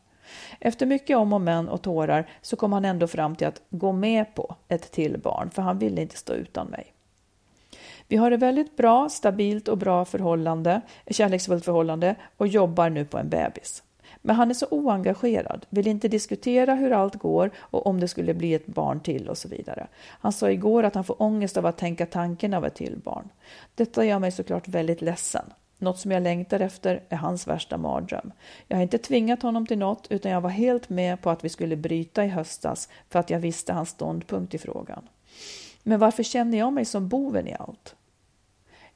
Efter mycket om och men och tårar så kom han ändå fram till att gå med på ett till barn för han ville inte stå utan mig. Vi har ett väldigt bra, stabilt och bra förhållande, kärleksfullt förhållande och jobbar nu på en bebis. Men han är så oengagerad, vill inte diskutera hur allt går och om det skulle bli ett barn till och så vidare. Han sa igår att han får ångest av att tänka tanken av ett till barn. Detta gör mig såklart väldigt ledsen. Något som jag längtar efter är hans värsta mardröm. Jag har inte tvingat honom till något utan jag var helt med på att vi skulle bryta i höstas för att jag visste hans ståndpunkt i frågan. Men varför känner jag mig som boven i allt?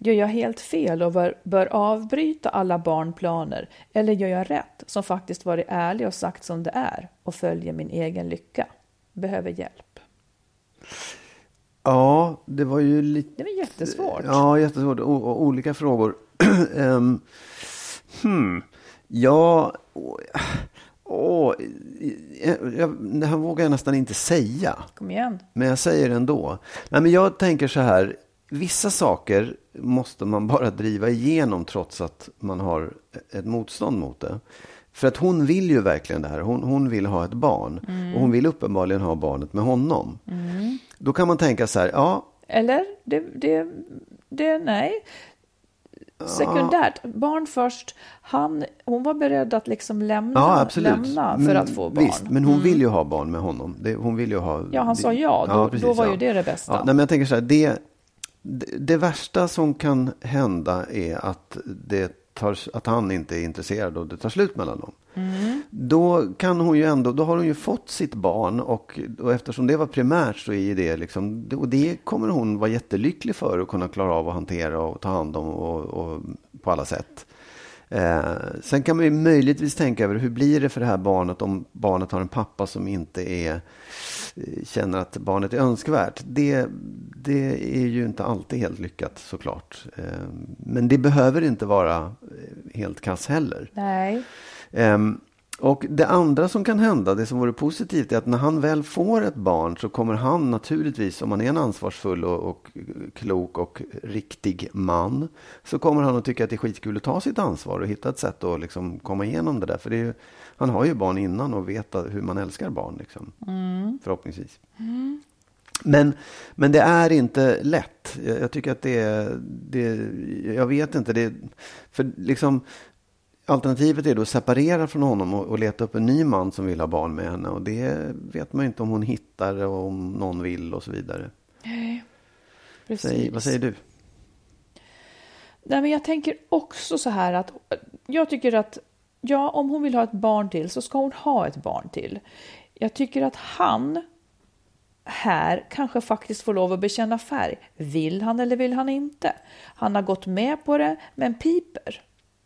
Gör jag helt fel och bör, bör avbryta alla barnplaner eller gör jag rätt som faktiskt varit ärlig och sagt som det är och följer min egen lycka? Behöver hjälp. Ja, det var ju lite... Det var jättesvårt. Ja, jättesvårt. O olika frågor. um, hmm. Ja... Åh, jag, det här vågar jag nästan inte säga. Kom igen. Men jag säger det ändå. Nej, men jag tänker så här. Vissa saker måste man bara driva igenom trots att man har ett motstånd mot det. För att hon vill ju verkligen det här. Hon, hon vill ha ett barn. Mm. Och hon vill uppenbarligen ha barnet med honom. Mm. Då kan man tänka så här, ja. Eller, det, det, det nej. Sekundärt, ja. barn först. Han, hon var beredd att liksom lämna, ja, lämna för men, att få barn. Visst, men hon mm. vill ju ha barn med honom. Det, hon vill ju ha... Ja, han sa ja. Då, ja, precis, då var ju det det bästa. nej, men jag tänker så här, det, det, värsta som kan hända är att, det tar, att han inte är intresserad och det tar slut mellan dem. Mm. Då, kan hon ju ändå, då har hon ju fått sitt barn och, och eftersom det var primärt så är det liksom, och det kommer hon vara jättelycklig för att kunna klara av att hantera och ta hand om och, och på alla sätt. Eh, sen kan man ju möjligtvis tänka över hur blir det för det här barnet om barnet har en pappa som inte är, känner att barnet är önskvärt. Det, det är ju inte alltid helt lyckat såklart. Eh, men det behöver inte vara eh, helt kass heller. Nej. Um, och det andra som kan hända, det som vore positivt, är att när han väl får ett barn så kommer han naturligtvis, om han är en ansvarsfull och, och, klok och riktig man, så kommer han att tycka att det är skitkul att ta sitt ansvar och hitta ett sätt att liksom komma igenom det där. För det är, han har ju barn innan och vet hur man älskar barn, liksom. Mm. förhoppningsvis. Mm. Men, men det är inte lätt. Jag, jag tycker att det är, det, jag vet inte, det, för liksom Alternativet är då att separera från honom och, och, leta upp en ny man som vill ha barn med henne. Och det vet man inte om hon hittar och om någon vill och så vidare. Nej, precis. Säg, vad säger du? Nej, men jag tänker också så här att jag tycker att ja, om hon vill ha ett barn till så ska hon ha ett barn till. Jag tycker att han här kanske faktiskt får lov att bekänna färg. Vill han eller vill han inte? Han har gått med på det, men piper.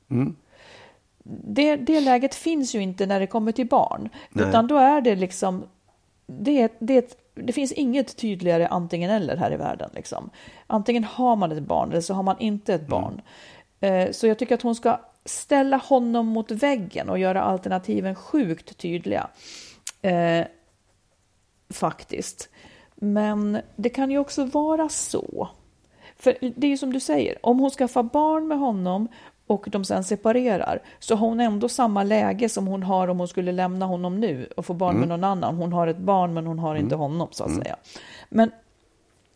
Mm det, det läget finns ju inte när det kommer till barn. Nej. Utan då är det liksom, det, det, det finns inget tydligare antingen eller här i världen. Liksom. Antingen har man ett barn eller så har man inte ett barn. Mm. Så jag tycker att hon ska ställa honom mot väggen och göra alternativen sjukt tydliga. Eh, faktiskt. Men det kan ju också vara så. För det är ju som du säger, om hon skaffar barn med honom och de sen separerar så har hon ändå samma läge som hon har om hon skulle lämna honom nu och få barn med någon annan. Hon har ett barn men hon har inte honom så att säga. Men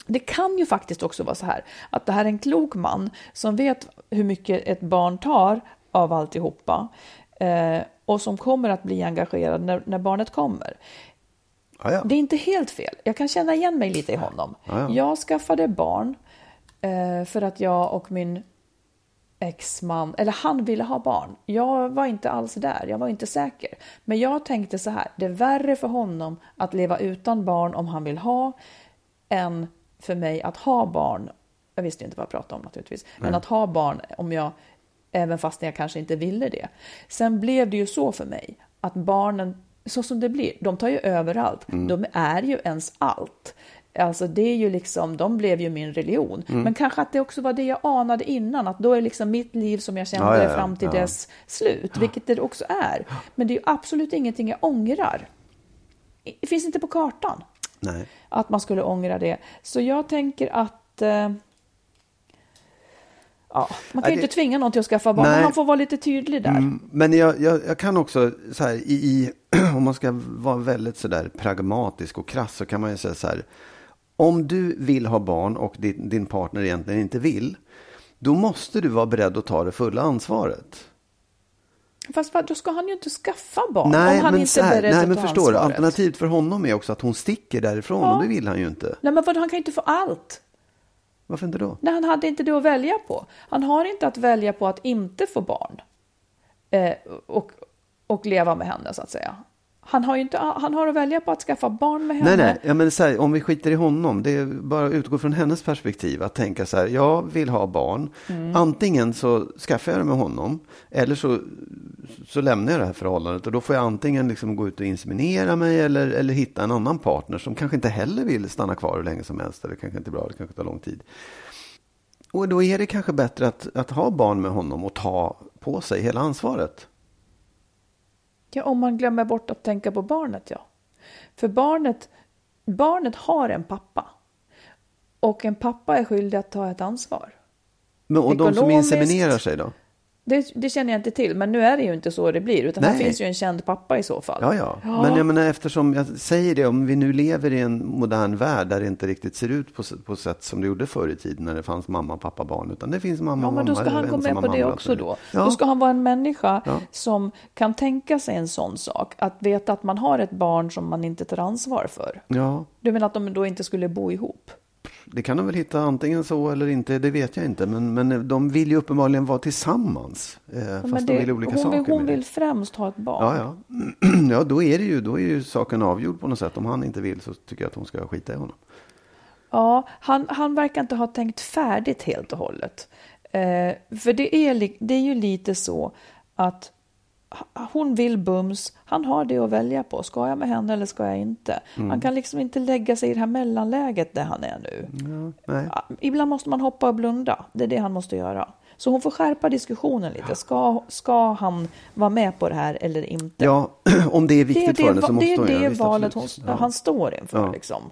det kan ju faktiskt också vara så här att det här är en klok man som vet hur mycket ett barn tar av alltihopa eh, och som kommer att bli engagerad när, när barnet kommer. Ja, ja. Det är inte helt fel. Jag kan känna igen mig lite i honom. Ja, ja. Jag skaffade barn eh, för att jag och min exman, eller han ville ha barn. Jag var inte alls där, jag var inte säker. Men jag tänkte så här, det är värre för honom att leva utan barn om han vill ha, än för mig att ha barn. Jag visste inte vad jag pratade om naturligtvis, men att ha barn om jag, även fast jag kanske inte ville det. Sen blev det ju så för mig, att barnen, så som det blir, de tar ju överallt. De är ju ens allt. Alltså det är ju liksom, de blev ju min religion. Men kanske att det också var det jag anade innan, att då är liksom mitt liv som jag kände Ja, ja, ja, fram till dess slut, vilket det också är. Men det är ju absolut ingenting jag ångrar. Det finns inte på kartan Nej. att man skulle ångra det. Så jag tänker att eh, ja, man kan ju det- inte tvinga någon till att skaffa barn, men Nej. han får vara lite tydlig där. Mm, Men jag, jag, jag kan också, så här, i, i, om man ska vara väldigt så där pragmatisk och krass så kan man ju säga så här. Om du vill ha barn och din, din partner egentligen inte vill, då måste du vara beredd att ta det fulla ansvaret. Fast då ska han ju inte skaffa barn nej, om han men, inte är beredd nej, att men ta förstår ansvaret. alternativet för honom är också att hon sticker därifrån Ja. och det vill han ju inte. Nej, men vadå, han kan ju inte få allt. Varför inte då? Nej, han hade inte det att välja på. Han har inte att välja på att inte få barn eh, och, och leva med henne, så att säga. Han har ju inte, han har att välja på att skaffa barn med henne. Nej, nej, ja, men här, om vi skiter i honom, det är bara att utgå från hennes perspektiv. Att tänka så här, jag vill ha barn. Mm. Antingen så skaffar jag det med honom, eller så, så lämnar jag det här förhållandet. Och då får jag antingen liksom gå ut och inseminera mig, eller, eller hitta en annan partner som kanske inte heller vill stanna kvar hur länge som helst. Eller kanske inte är bra, det kanske tar lång tid. Och då är det kanske bättre att, att ha barn med honom och ta på sig hela ansvaret. Ja, om man glömmer bort att tänka på barnet, ja. För barnet, barnet har en pappa. Och en pappa är skyldig att ta ett ansvar. Men, och de som inseminerar sig då? Det, det känner jag inte till, men nu är det ju inte så det blir. Utan Nej. finns ju en känd pappa i så fall. Ja, ja. Men jag menar, eftersom jag säger det, om vi nu lever i en modern värld där det inte riktigt ser ut på, på sätt som det gjorde förr i tiden när det fanns mamma, pappa, barn. Utan det finns mamma, Ja, men då mamma ska han gå med på det också då. Ja. Då ska han vara en människa Ja. som kan tänka sig en sån sak. Att veta att man har ett barn som man inte tar ansvar för. ja, Du menar att de då inte skulle bo ihop? Det kan de väl hitta antingen så eller inte, det vet jag inte. Men, men de vill ju uppenbarligen vara tillsammans. Eh, Ja, fast men de det, vill olika hon saker. hon det. vill främst ha ett barn. Ja, ja. ja då, är det ju, då är ju saken avgjord på något sätt. Om han inte vill så tycker jag att hon ska skita i honom. Ja, han, han verkar inte ha tänkt färdigt helt och hållet. Eh, för det är, det är ju lite så att hon vill bums, han har det att välja på. Ska jag med henne eller ska jag inte? Mm. Han kan liksom inte lägga sig i det här mellanläget där han är nu. Ja, Ibland måste man hoppa och blunda. Det är det han måste göra. Så hon får skärpa diskussionen lite. Ska, ska han vara med på det här eller inte? Ja, om det är det är viktigt det, för henne så måste det, är hon göra det visst, valet hon. Ja. han står inför. Ja. Liksom.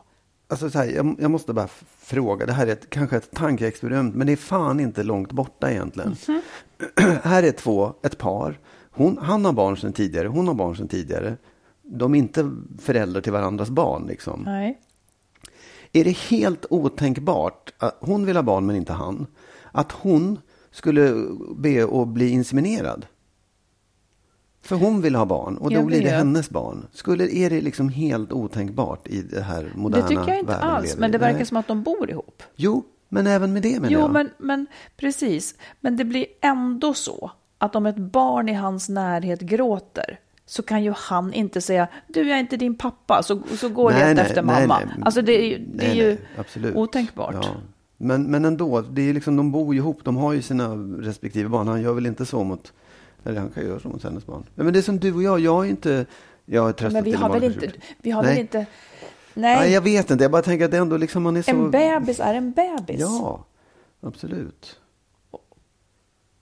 Alltså så här, jag, jag måste bara fråga, det här är ett, kanske ett tankeexperiment, men det är fan inte långt borta egentligen. Mhm. här är två, ett par. Hon, han har barn sedan tidigare, hon har barn sedan tidigare. De är inte föräldrar till varandras barn. Liksom. Nej. Är det helt otänkbart, att hon vill ha barn men inte han, att hon skulle be att bli inseminerad? För hon vill ha barn och då blir det hennes barn. Skulle, är det liksom helt otänkbart i det här moderna Det tycker jag inte världen alls, men det verkar Nej. som att de bor ihop. Jo, men även med det menar Jo, jag. men, men precis. Men det blir ändå så att om ett barn i hans närhet gråter så kan ju han inte säga du jag är inte din pappa så, så går Nej, det nej, efter nej, mamma. nej. Alltså det är, ju- det är ju otänkbart. Ja. Men, men ändå, det är liksom, de bor ju ihop, de har ju sina respektive barn. Han gör väl inte så mot, eller han kan göra så mot hennes barn. Men det är som du och jag, jag är inte, jag har tröstat Men vi har väl inte, vi har Nej. väl inte, Nej. nej, jag vet inte, jag bara tänker att det ändå liksom, man är så... en bebis är en bebis. Ja, absolut.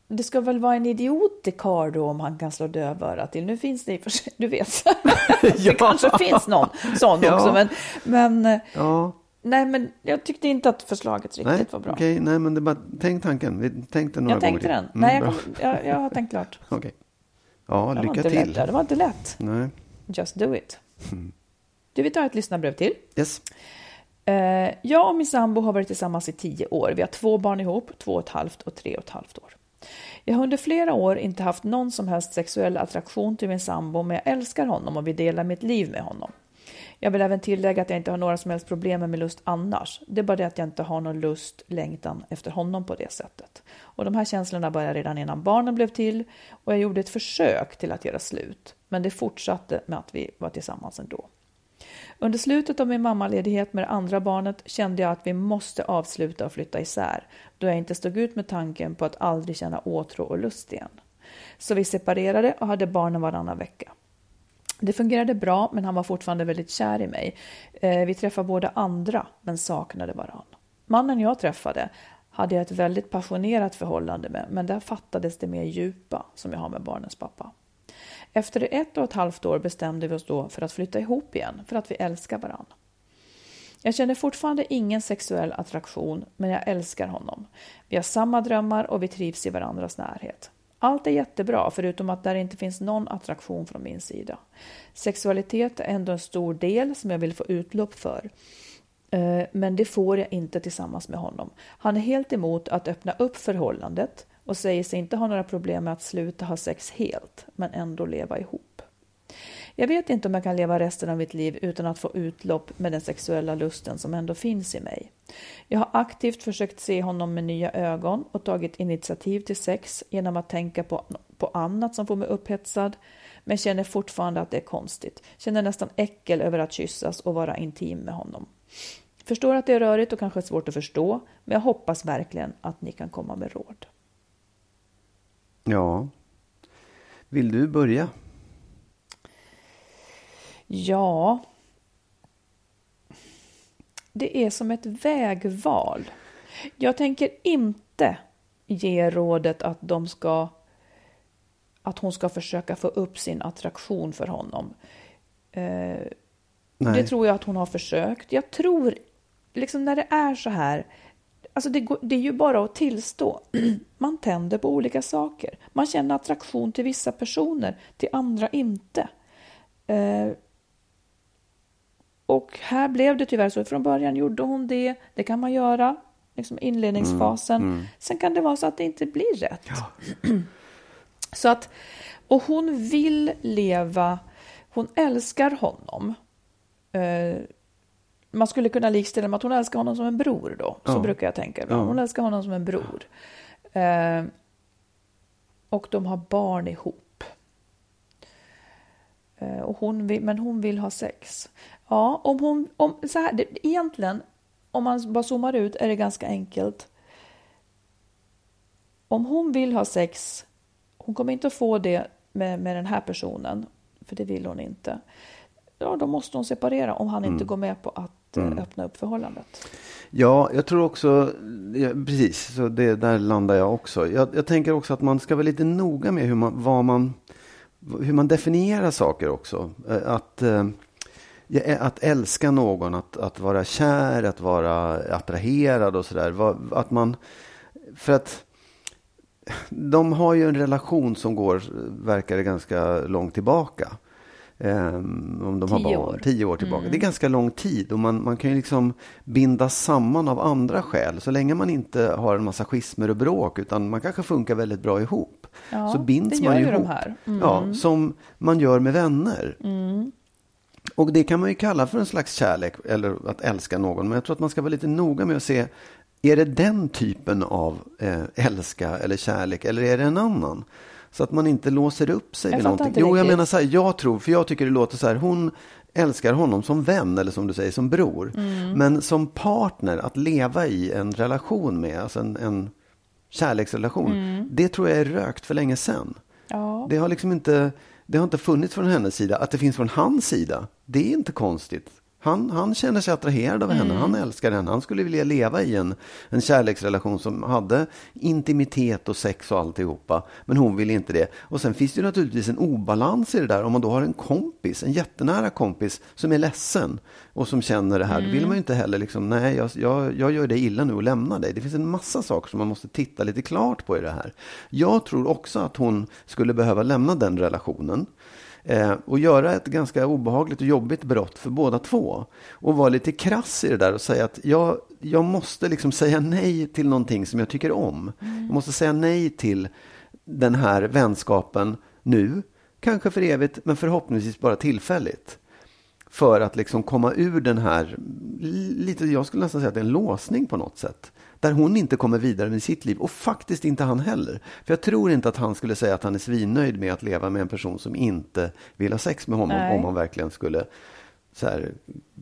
Det ska väl vara en idiot i karl då om han kan slå dövörat till. Nu finns det i och för sig, du vet. det Ja. kanske finns någon sån Ja. också. Men, men eh, Ja, Nej, men jag tyckte inte att förslaget riktigt Nej, var bra. okej, nej, men det bara, tänk tanken. Vi tänkte några jag tänkte gånger den. till. Nej, Mm, jag, jag, jag har tänkt klart. Okej. Ja, Det lycka till. Lätt. Det var inte lätt. Nej. Just do it. Du, vi tar ett lyssnarbrev till. Yes. Eh, jag och min sambo har varit tillsammans i tio år. Vi har två barn ihop, två och ett halvt och tre och ett halvt år. Jag har under flera år inte haft någon som helst sexuell attraktion till min sambo, men jag älskar honom och vill dela mitt liv med honom. Jag vill även tillägga att jag inte har några som helst problem med lust annars. Det är bara det att jag inte har någon lust, längtan efter honom på det sättet. Och de här känslorna började redan innan barnen blev till och jag gjorde ett försök till att göra slut. Men det fortsatte med att vi var tillsammans ändå. Under slutet av min mammaledighet med det andra barnet kände jag att vi måste avsluta och flytta isär, då jag inte stod ut med tanken på att aldrig känna åtrå och lust igen. Så vi separerade och hade barnen varannan vecka. Det fungerade bra, men han var fortfarande väldigt kär i mig. Eh, vi träffade båda andra, men saknade varann. Mannen jag träffade hade jag ett väldigt passionerat förhållande med, men där fattades det mer djupa som jag har med barnens pappa. Efter ett och ett halvt år bestämde vi oss då för att flytta ihop igen, för att vi älskar varandra. Jag känner fortfarande ingen sexuell attraktion, men jag älskar honom. Vi har samma drömmar och vi trivs i varandras närhet. Allt är jättebra, förutom att där inte finns någon attraktion från min sida. Sexualitet är ändå en stor del som jag vill få utlopp för. Eh, men det får jag inte tillsammans med honom. Han är helt emot att öppna upp förhållandet och säger sig inte ha några problem med att sluta ha sex helt, men ändå leva ihop. Jag vet inte om jag kan leva resten av mitt liv utan att få utlopp med den sexuella lusten som ändå finns i mig. Jag har aktivt försökt se honom med nya ögon och tagit initiativ till sex genom att tänka på, på annat som får mig upphetsad, men känner fortfarande att det är konstigt. Känner nästan äckel över att kyssas och vara intim med honom. Förstår att det är rörigt och kanske svårt att förstå, men jag hoppas verkligen att ni kan komma med råd. Ja. Vill du börja? Ja, det är som ett vägval. Jag tänker inte ge rådet att de ska att hon ska försöka få upp sin attraktion för honom. Eh, det tror jag att hon har försökt. Jag tror, liksom när det är så här, alltså det, går, det är ju bara att tillstå. Man tänder på olika saker. Man känner attraktion till vissa personer, till andra inte. Eh, och här blev det tyvärr så. Från början gjorde hon det. Det kan man göra, liksom inledningsfasen. Sen kan det vara så att det inte blir rätt. Så att, och hon vill leva, hon älskar honom. Eh, man skulle kunna likställa med att hon älskar honom som en bror då. Så Ja. brukar jag tänka. Ja. Hon älskar honom som en bror. Eh, och de har barn ihop. Eh, och hon vill, men hon vill ha sex. Ja, om hon, om, så här, det, egentligen, om man bara zoomar ut är det ganska enkelt. Om hon vill ha sex, hon kommer inte att få det med, med den här personen, för det vill hon inte. Ja, då måste hon separera om han inte går med på att eh, öppna upp förhållandet. Ja, jag tror också, ja, precis, så det, där landar jag också. Jag, jag tänker också att man ska vara lite noga med hur man, vad man, hur man definierar saker också. Eh, Att, eh, att älska någon, att, att vara kär, att vara attraherad och sådär. Att man, för att de har ju en relation som går, verkar ganska långt tillbaka. Ehm, om de har Tio barn. år. Tio år tillbaka. Det är ganska lång tid och man, man kan ju liksom binda samman av andra skäl. Så länge man inte har en massa schismer och bråk utan man kanske funkar väldigt bra ihop. Ja, så binds det man ju ihop. här. Mm. Ja, som man gör med vänner. Och det kan man ju kalla för en slags kärlek eller att älska någon. Men jag tror att man ska vara lite noga med att se, är det den typen av eh, älska eller kärlek eller är det en annan? Så att man inte låser upp sig Jag vid någonting. inte Jo, jag menar så här, jag tror, för jag tycker det låter så här, hon älskar honom som vän eller som du säger som bror. Mm. Men som partner att leva i en relation med, alltså en, en kärleksrelation. Det tror jag är rökt för länge sedan. Ja. Det har liksom inte, det har inte funnits från hennes sida. Att det finns från hans sida, det är inte konstigt. Han, han känner sig attraherad av henne, han älskar henne, han skulle vilja leva i en, en kärleksrelation som hade intimitet och sex och alltihopa. Men hon vill inte det. Och sen finns det ju naturligtvis en obalans i det där. Om man då har en kompis, en jättenära kompis som är ledsen och som känner det här. Då vill man ju inte heller liksom, nej jag, jag, jag gör dig illa nu och lämnar dig. Det finns en massa saker som man måste titta lite klart på i det här. Jag tror också att hon skulle behöva lämna den relationen. Eh, och göra ett ganska obehagligt och jobbigt brott för båda två. Och vara lite krass i det där och säga att jag, jag måste liksom säga nej till någonting som jag tycker om. Jag måste säga nej till den här vänskapen nu, kanske för evigt, men förhoppningsvis bara tillfälligt. För att liksom komma ur den här, lite, jag skulle nästan säga att det är en låsning på något sätt. Där hon inte kommer vidare med sitt liv och faktiskt inte han heller. För jag tror inte att han skulle säga att han är svinnöjd med att leva med en person som inte vill ha sex med honom Nej. om han verkligen skulle så här,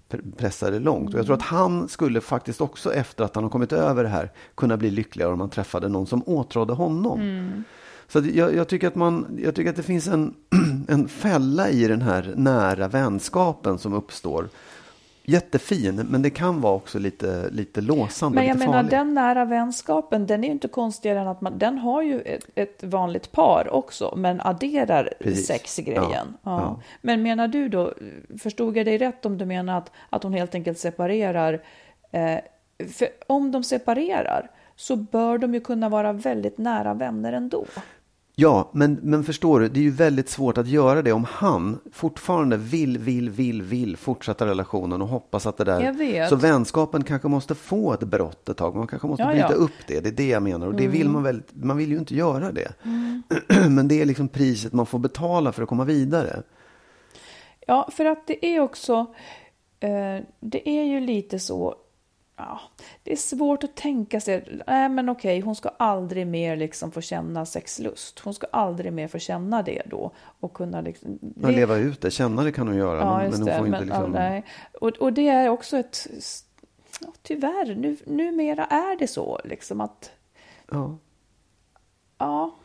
pr- pressa det långt. Och jag tror att han skulle faktiskt också efter att han har kommit över det här kunna bli lyckligare om han träffade någon som åtrådde honom. Så att jag, jag, tycker att man, jag tycker att det finns en, en fälla i den här nära vänskapen som uppstår. Jättefin, men det kan vara också lite, lite låsande, Men jag lite menar farlig. den nära vänskapen, den är ju inte konstigare än att man, den har ju ett, ett vanligt par också, men adderar Precis. sexgrejen. Ja, Ja. ja. Men menar du då, förstod jag dig rätt om du menar att, att hon helt enkelt separerar? Eh, för om de separerar så bör de ju kunna vara väldigt nära vänner ändå. Ja, men, men förstår du, det är ju väldigt svårt att göra det om han fortfarande vill, vill, vill, vill fortsätta relationen och hoppas att det där... Så vänskapen kanske måste få ett brott ett tag. Man kanske måste Ja, bryta ja. Mm. upp det. Det är det jag menar. Och det vill man väl, man vill ju inte göra det. men det är liksom priset man får betala för att komma vidare. Ja, för att det är också, eh, det är ju lite så, ja, det är svårt att tänka sig, nej men okej, hon ska aldrig mer liksom få känna sexlust. Hon ska aldrig mer få känna det då och kunna liksom... Man det- leva ut det, känna det kan hon göra. Ja, men, men hon det. får Men, inte liksom... ja. Och, och det är också ett, ja, tyvärr, nu, numera är det så liksom att, ja. ja,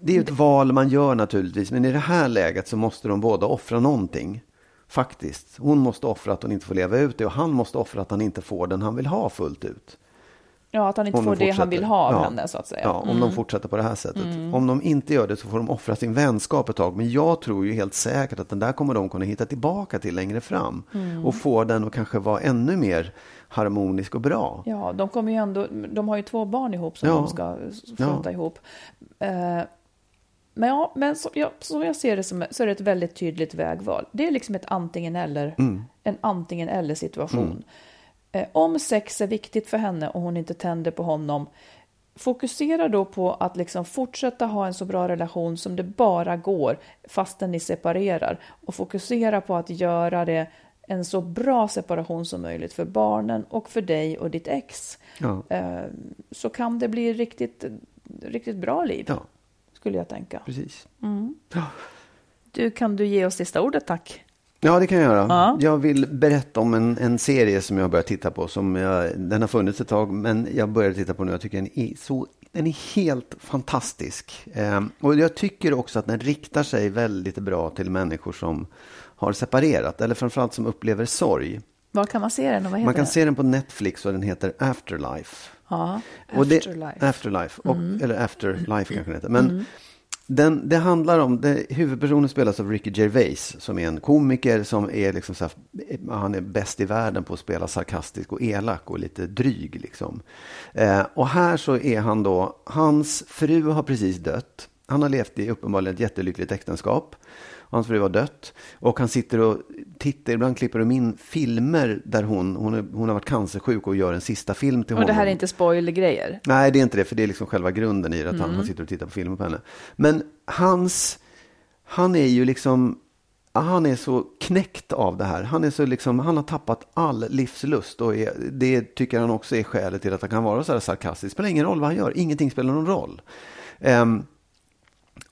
Det är ju ett val man gör naturligtvis, men i det här läget så måste de båda offra någonting. Faktiskt. Hon måste offra att hon inte får leva ut det och han måste offra att han inte får den han vill ha fullt ut. ja, att han inte Om får de det han vill ha av Ja. henne så att säga. Ja, om de fortsätter på det här sättet. Om de inte gör det så får de offra sin vänskap ett tag. Men jag tror ju helt säkert att den där kommer de kunna hitta tillbaka till längre fram. Och få den att kanske vara ännu mer harmonisk och bra. Ja, de kommer ju ändå, de har ju två barn ihop som Ja. de ska fronta Ja. ihop. Eh, men ja, men som jag, som jag ser det som, så är det ett väldigt tydligt vägval. Det är liksom ett antingen eller, Mm. en antingen eller situation. Eh, om sex är viktigt för henne och hon inte tänder på honom, fokusera då på att liksom fortsätta ha en så bra relation som det bara går fastän ni separerar. Och fokusera på att göra det en så bra separation som möjligt för barnen och för dig och ditt ex. Ja. Eh, så kan det bli riktigt, riktigt bra liv, Ja, skulle jag tänka. precis. Du, kan du ge oss sista ordet, tack? Ja, det kan jag göra. Ja. Jag vill berätta om en, en serie som jag har börjat titta på. Som jag, den har funnits ett tag, men jag började titta på nu. Jag tycker den är, så, den är helt fantastisk. Ehm, och jag tycker också att den riktar sig väldigt bra till människor som har separerat, eller framförallt som upplever sorg. Var kan man se den och vad heter Man kan den? se den på Netflix och den heter Afterlife. Ja, Och det- Afterlife. Mm. Afterlife. Och, Eller Afterlife kanske den heter. Men den, det handlar om, det, huvudpersonen spelas av Ricky Gervais som är en komiker som är liksom så här, han är bäst i världen på att spela sarkastisk och elak och lite dryg liksom. Eh, och här så är han då, hans fru har precis dött. Han har levt i uppenbarligen ett jättelyckligt äktenskap. Hans fru har dött. Och han sitter och tittar, ibland klipper de in filmer där hon, hon, är, hon har varit cancersjuk och gör en sista film till Och honom. det här är inte spoilergrejer? Nej, det är inte det, för det är liksom själva grunden i det, att han, Mm. han sitter och tittar på filmer på henne. Men hans, han är ju liksom, han är så knäckt av det här. Han är så liksom, han har tappat all livslust och är, det tycker han också är skälet till att han kan vara så här sarkastisk. Det spelar ingen roll vad han gör, ingenting spelar någon roll. Ehm,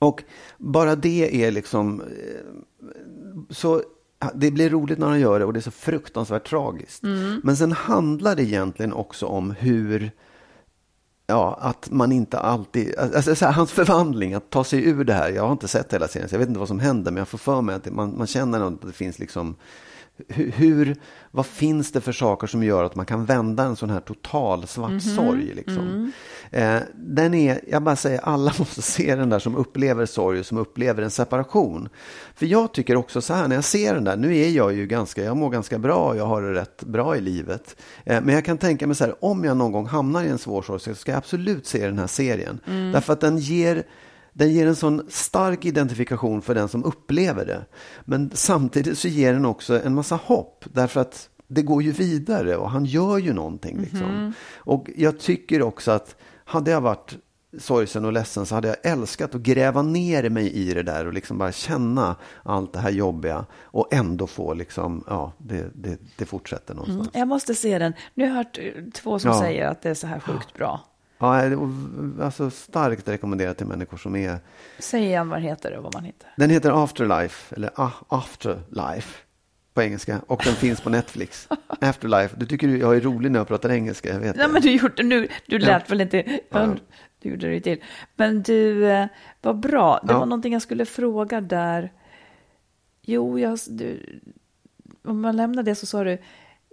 och bara det är liksom, eh, så det blir roligt när han gör det och det är så fruktansvärt tragiskt. Men sen handlar det egentligen också om hur, ja, att man inte alltid, alltså så här, hans förvandling, att ta sig ur det här. Jag har inte sett hela serien, så jag vet inte vad som händer, men jag får för mig att man, man känner att det finns liksom hur, vad finns det för saker som gör att man kan vända en sån här total svart mm -hmm. sorg? Liksom? Mm. Eh, den är, jag bara säger, alla måste se den där som upplever sorg, som upplever en separation. För jag tycker också så här, när jag ser den där, nu är jag ju ganska, jag mår ganska bra, jag har det rätt bra i livet. Eh, men jag kan tänka mig så här, om jag någon gång hamnar i en svår sorg så ska jag absolut se den här serien. Mm. Därför att den ger den ger en sån stark identifikation för den som upplever det. Men samtidigt så ger den också en massa hopp. Därför att det går ju vidare och han gör ju någonting. Liksom. Mm. Och jag tycker också att hade jag varit sorgsen och ledsen så hade jag älskat att gräva ner mig i det där och liksom bara känna allt det här jobbiga och ändå få liksom, ja, det, det, det fortsätter någonstans. Mm, jag måste se den. Nu har jag hört två som ja. säger att det är så här sjukt bra. Ja, alltså starkt rekommenderat till människor som är... Säg igen vad den heter och vad man heter. Den heter Afterlife, eller Afterlife på engelska och den finns på Netflix. Afterlife. Du tycker jag är rolig när jag pratar engelska, jag vet Nej, men du gjorde nu, du lät ja. väl inte, ja. du gjorde det till. Men du, eh, vad bra, det ja. var någonting jag skulle fråga där. Jo, jag, du, om man lämnar det så sa du,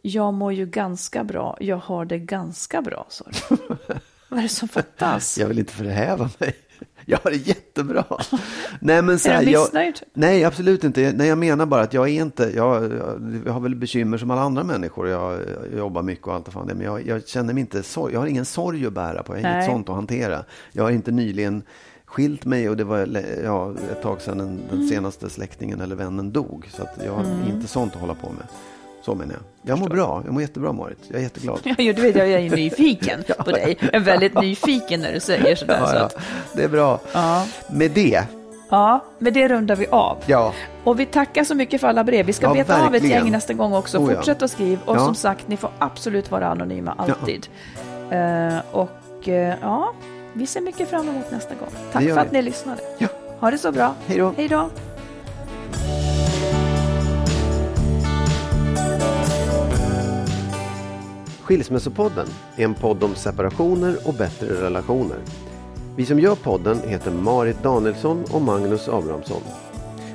jag mår ju ganska bra, jag har det ganska bra, sa du. Vad är det som fattas? Jag vill inte förhäva mig. Jag har det jättebra. Nej, men så här, är du missnöjd? Jag, nej, absolut inte. Nej, jag menar bara att jag är inte, jag, jag har väl bekymmer som alla andra människor. Jag, jag jobbar mycket och allt och fan det. Men jag, jag, känner mig inte sorg. Jag har ingen sorg att bära på. Jag har inget sånt att hantera. Jag har inte nyligen skilt mig och det var ja, ett tag sedan den, den mm. senaste släktingen eller vännen dog. Så jag har mm. inte sånt att hålla på med. Så menar jag. Jag mår bra. Jag mår jättebra, Marit. Jag är jätteglad. Ja, du vet, jag är nyfiken ja, på dig. Jag är väldigt nyfiken när du säger sådär. Ja, ja. Det är bra. Ja. Med det. Ja, med det rundar vi av. Ja. Och vi tackar så mycket för alla brev. Vi ska ja, beta av ett gäng nästa gång också. Oh, Fortsätt att skriva. Och som sagt, ni får absolut vara anonyma alltid. Uh, och uh, ja, vi ser mycket fram emot nästa gång. Tack för att ni lyssnade. Ja. Ha det så bra. Hej då. Skilsmässopodden är en podd om separationer och bättre relationer. Vi som gör podden heter Marit Danielsson och Magnus Abrahamsson.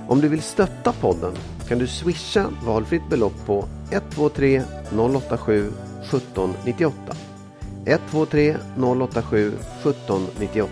Om du vill stötta podden kan du swisha valfritt belopp på 123 087 1798. 123 087 1798.